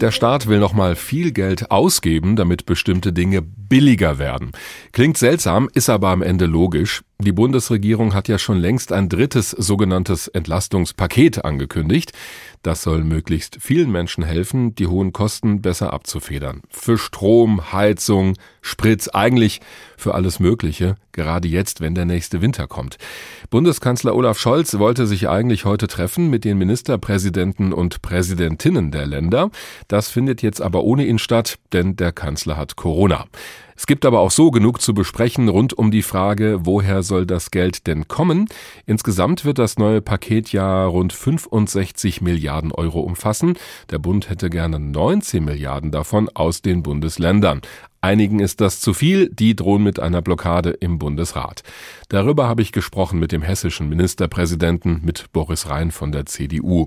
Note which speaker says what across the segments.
Speaker 1: Der Staat will nochmal viel Geld ausgeben, damit bestimmte Dinge billiger werden. Klingt seltsam, ist aber am Ende logisch. Die Bundesregierung hat ja schon längst ein drittes sogenanntes Entlastungspaket angekündigt. Das soll möglichst vielen Menschen helfen, die hohen Kosten besser abzufedern. Für Strom, Heizung, Sprit, eigentlich für alles Mögliche, gerade jetzt, wenn der nächste Winter kommt. Bundeskanzler Olaf Scholz wollte sich eigentlich heute treffen mit den Ministerpräsidenten und Präsidentinnen der Länder. Das findet jetzt aber ohne ihn statt, denn der Kanzler hat Corona. Es gibt aber auch so genug zu besprechen rund um die Frage, woher soll das Geld denn kommen? Insgesamt wird das neue Paket ja rund 65 Milliarden Euro umfassen. Der Bund hätte gerne 19 Milliarden davon aus den Bundesländern. Einigen ist das zu viel, die drohen mit einer Blockade im Bundesrat. Darüber habe ich gesprochen mit dem hessischen Ministerpräsidenten, mit Boris Rhein von der CDU.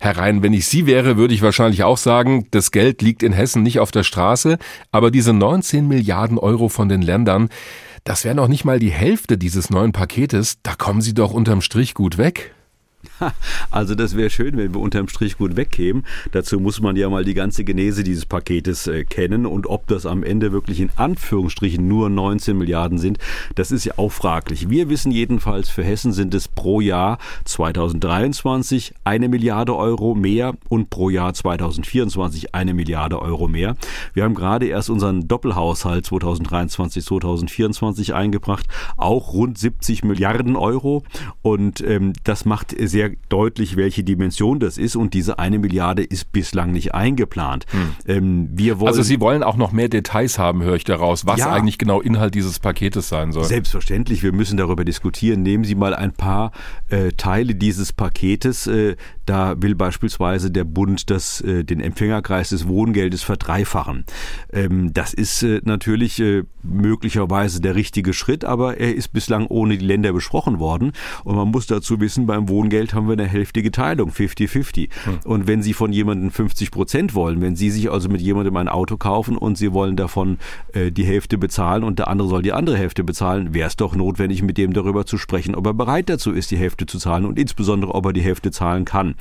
Speaker 1: Herr Rhein, wenn ich Sie wäre, würde ich wahrscheinlich auch sagen, das Geld liegt in Hessen nicht auf der Straße, aber diese 19 Milliarden Euro von den Ländern, das wäre noch nicht mal die Hälfte dieses neuen Paketes, da kommen Sie doch unterm Strich gut weg.
Speaker 2: Also das wäre schön, wenn wir unterm Strich gut wegkämen. Dazu muss man ja mal die ganze Genese dieses Paketes äh, kennen und ob das am Ende wirklich in Anführungsstrichen nur 19 Milliarden sind, das ist ja auch fraglich. Wir wissen jedenfalls, für Hessen sind es pro Jahr 2023 eine Milliarde Euro mehr und pro Jahr 2024 eine Milliarde Euro mehr. Wir haben gerade erst unseren Doppelhaushalt 2023, 2024 eingebracht, auch rund 70 Milliarden Euro und ähm, das macht sehr deutlich, welche Dimension das ist und diese eine Milliarde ist bislang nicht eingeplant. Hm.
Speaker 1: Ähm, wir wollen, also Sie wollen auch noch mehr Details haben, höre ich daraus, was ja, eigentlich genau Inhalt dieses Paketes sein soll.
Speaker 2: Selbstverständlich, wir müssen darüber diskutieren. Nehmen Sie mal ein paar äh, Teile dieses Paketes. Äh, da will beispielsweise der Bund das, äh, den Empfängerkreis des Wohngeldes verdreifachen. Ähm, das ist äh, natürlich äh, möglicherweise der richtige Schritt, aber er ist bislang ohne die Länder besprochen worden. Und man muss dazu wissen, beim Wohngeld Geld haben wir eine hälftige Teilung, 50-50. Hm. Und wenn Sie von jemandem 50 Prozent wollen, wenn Sie sich also mit jemandem ein Auto kaufen und Sie wollen davon äh, die Hälfte bezahlen und der andere soll die andere Hälfte bezahlen, wäre es doch notwendig, mit dem darüber zu sprechen, ob er bereit dazu ist, die Hälfte zu zahlen und insbesondere, ob er die Hälfte zahlen kann.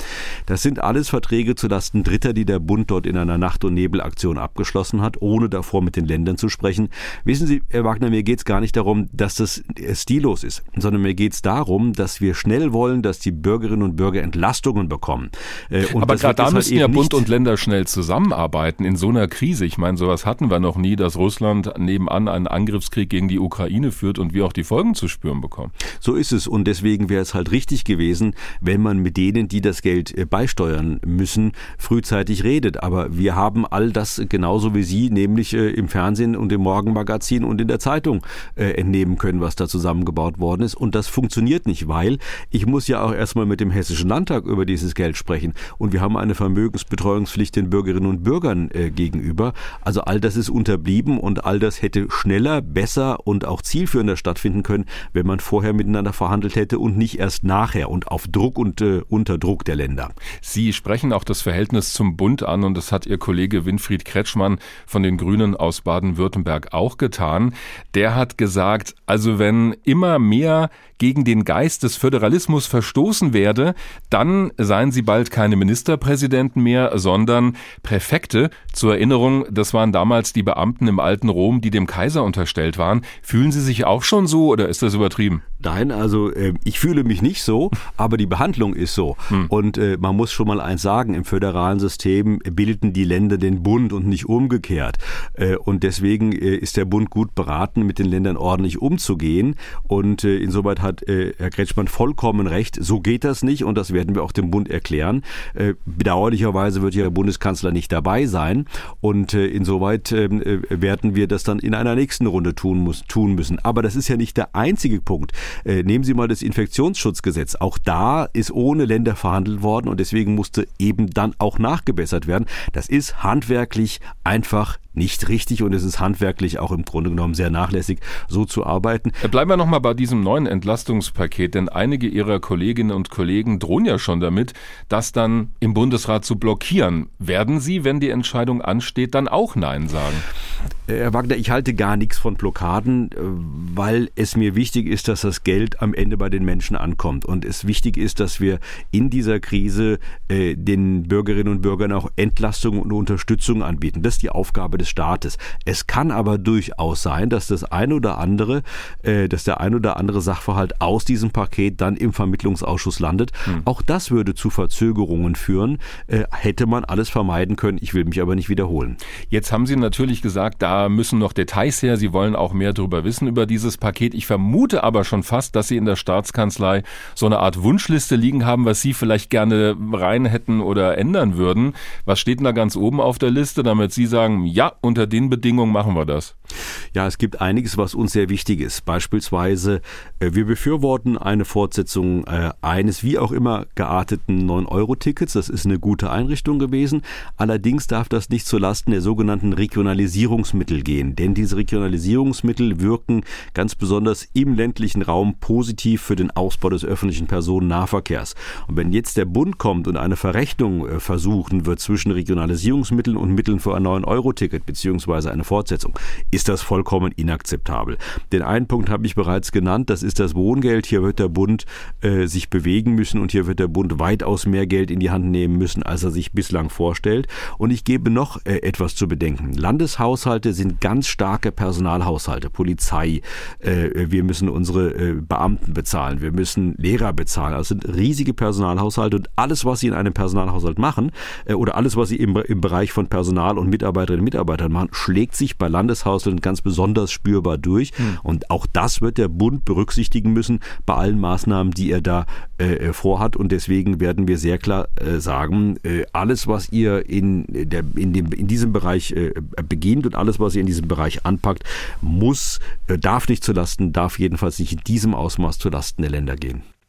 Speaker 2: Das sind alles Verträge zulasten Dritter, die der Bund dort in einer Nacht- und Nebelaktion abgeschlossen hat, ohne davor mit den Ländern zu sprechen. Wissen Sie, Herr Wagner, mir geht es gar nicht darum, dass das stillos ist, sondern mir geht es darum, dass wir schnell wollen, dass die Bürger Bürgerinnen und Bürger Entlastungen bekommen.
Speaker 1: Äh, und Aber gerade da halt müssen ja Bund und Länder schnell zusammenarbeiten in so einer Krise. Ich meine, sowas hatten wir noch nie, dass Russland nebenan einen Angriffskrieg gegen die Ukraine führt und wir auch die Folgen zu spüren bekommen.
Speaker 2: So ist es und deswegen wäre es halt richtig gewesen, wenn man mit denen, die das Geld äh, beisteuern müssen, frühzeitig redet. Aber wir haben all das genauso wie Sie, nämlich äh, im Fernsehen und im Morgenmagazin und in der Zeitung entnehmen können, was da zusammengebaut worden ist. Und das funktioniert nicht, weil ich muss ja auch erstmal mal mit dem Hessischen Landtag über dieses Geld sprechen. Und wir haben eine Vermögensbetreuungspflicht den Bürgerinnen und Bürgern äh, gegenüber. Also all das ist unterblieben und all das hätte schneller, besser und auch zielführender stattfinden können, wenn man vorher miteinander verhandelt hätte und nicht erst nachher und auf Druck und äh, unter Druck der Länder.
Speaker 1: Sie sprechen auch das Verhältnis zum Bund an und das hat Ihr Kollege Winfried Kretschmann von den Grünen aus Baden-Württemberg auch getan. Der hat gesagt, also wenn immer mehr gegen den Geist des Föderalismus verstoßen werde, dann seien sie bald keine Ministerpräsidenten mehr, sondern Präfekte. Zur Erinnerung, das waren damals die Beamten im alten Rom, die dem Kaiser unterstellt waren. Fühlen Sie sich auch schon so oder ist das übertrieben?
Speaker 2: Nein, also äh, ich fühle mich nicht so, aber die Behandlung ist so. Hm. Und äh, man muss schon mal eins sagen, im föderalen System bilden die Länder den Bund und nicht umgekehrt. Äh, und deswegen äh, ist der Bund gut beraten, mit den Ländern ordentlich umzugehen. Und äh, insoweit hat äh, Herr Kretschmann vollkommen recht. So geht das nicht und das werden wir auch dem Bund erklären. Äh, bedauerlicherweise wird ja der Bundeskanzler nicht dabei sein und äh, insoweit ähm, äh, werden wir das dann in einer nächsten Runde tun, muss, tun müssen. Aber das ist ja nicht der einzige Punkt. Äh, nehmen Sie mal das Infektionsschutzgesetz. Auch da ist ohne Länder verhandelt worden und deswegen musste eben dann auch nachgebessert werden. Das ist handwerklich einfach nicht richtig und es ist handwerklich auch im Grunde genommen sehr nachlässig, so zu arbeiten.
Speaker 1: Äh, bleiben wir nochmal bei diesem neuen Entlastungspaket, denn einige Ihrer Kolleginnen und Kollegen drohen ja schon damit, das dann im Bundesrat zu blockieren. Werden Sie, wenn die Entscheidung ansteht, dann auch Nein sagen?
Speaker 2: Herr Wagner, ich halte gar nichts von Blockaden, äh, weil es mir wichtig ist, dass das Geld am Ende bei den Menschen ankommt. Und es wichtig ist, dass wir in dieser Krise äh, den Bürgerinnen und Bürgern auch Entlastung und Unterstützung anbieten. Das ist die Aufgabe des Staates. Es kann aber durchaus sein, dass das ein oder andere, äh, dass der ein oder andere Sachverhalt aus diesem Paket dann im Vermittlungsausschuss landet. Hm. Auch das würde zu Verzögerungen führen. hätte man alles vermeiden können. Ich will mich aber nicht wiederholen.
Speaker 1: Jetzt haben Sie natürlich gesagt, da müssen noch Details her. Sie wollen auch mehr darüber wissen über dieses Paket. Ich vermute aber schon fast, dass Sie in der Staatskanzlei so eine Art Wunschliste liegen haben, was Sie vielleicht gerne rein hätten oder ändern würden. Was steht denn da ganz oben auf der Liste, damit Sie sagen, ja, unter den Bedingungen machen wir das?
Speaker 2: Ja, es gibt einiges, was uns sehr wichtig ist. Beispielsweise, äh, wir befürworten eine Fortsetzung äh, eines wie auch immer gearteten 9-Euro-Tickets. Das ist eine gute Einrichtung gewesen. Allerdings darf das nicht zulasten der sogenannten Regionalisierungsmittel gehen, denn diese Regionalisierungsmittel wirken ganz besonders im ländlichen Raum positiv für den Ausbau des öffentlichen Personennahverkehrs. Und wenn jetzt der Bund kommt und eine Verrechnung äh, versuchen wird zwischen Regionalisierungsmitteln und Mitteln für ein 9-Euro-Ticket beziehungsweise eine Fortsetzung, ist das vollkommen inakzeptabel. Den einen Punkt habe ich bereits genannt, das ist das Wohngeld. Hier wird der Bund äh, sich bewegen müssen und hier wird der Bund weitaus mehr Geld in die Hand nehmen müssen, als er sich bislang vorstellt. Und ich gebe noch äh, etwas zu bedenken. Landeshaushalte sind ganz starke Personalhaushalte, Polizei. Äh, wir müssen unsere äh, Beamten bezahlen, wir müssen Lehrer bezahlen. Das sind riesige Personalhaushalte und alles, was sie in einem Personalhaushalt machen äh, oder alles, was sie im, im Bereich von Personal und Mitarbeiterinnen und Mitarbeitern machen, schlägt sich bei Landeshaushalten ganz besonders spürbar durch. Hm. Und auch das wird der Bund berücksichtigen müssen bei allen Maßnahmen, die er da äh, vorhat. Und deswegen werden wir sehr klar äh, sagen, äh, alles, was ihr in, der, in, dem, in diesem Bereich äh, beginnt und alles, was ihr in diesem Bereich anpackt, muss, äh, darf nicht zulasten, darf jedenfalls nicht in diesem Ausmaß zulasten der Länder gehen.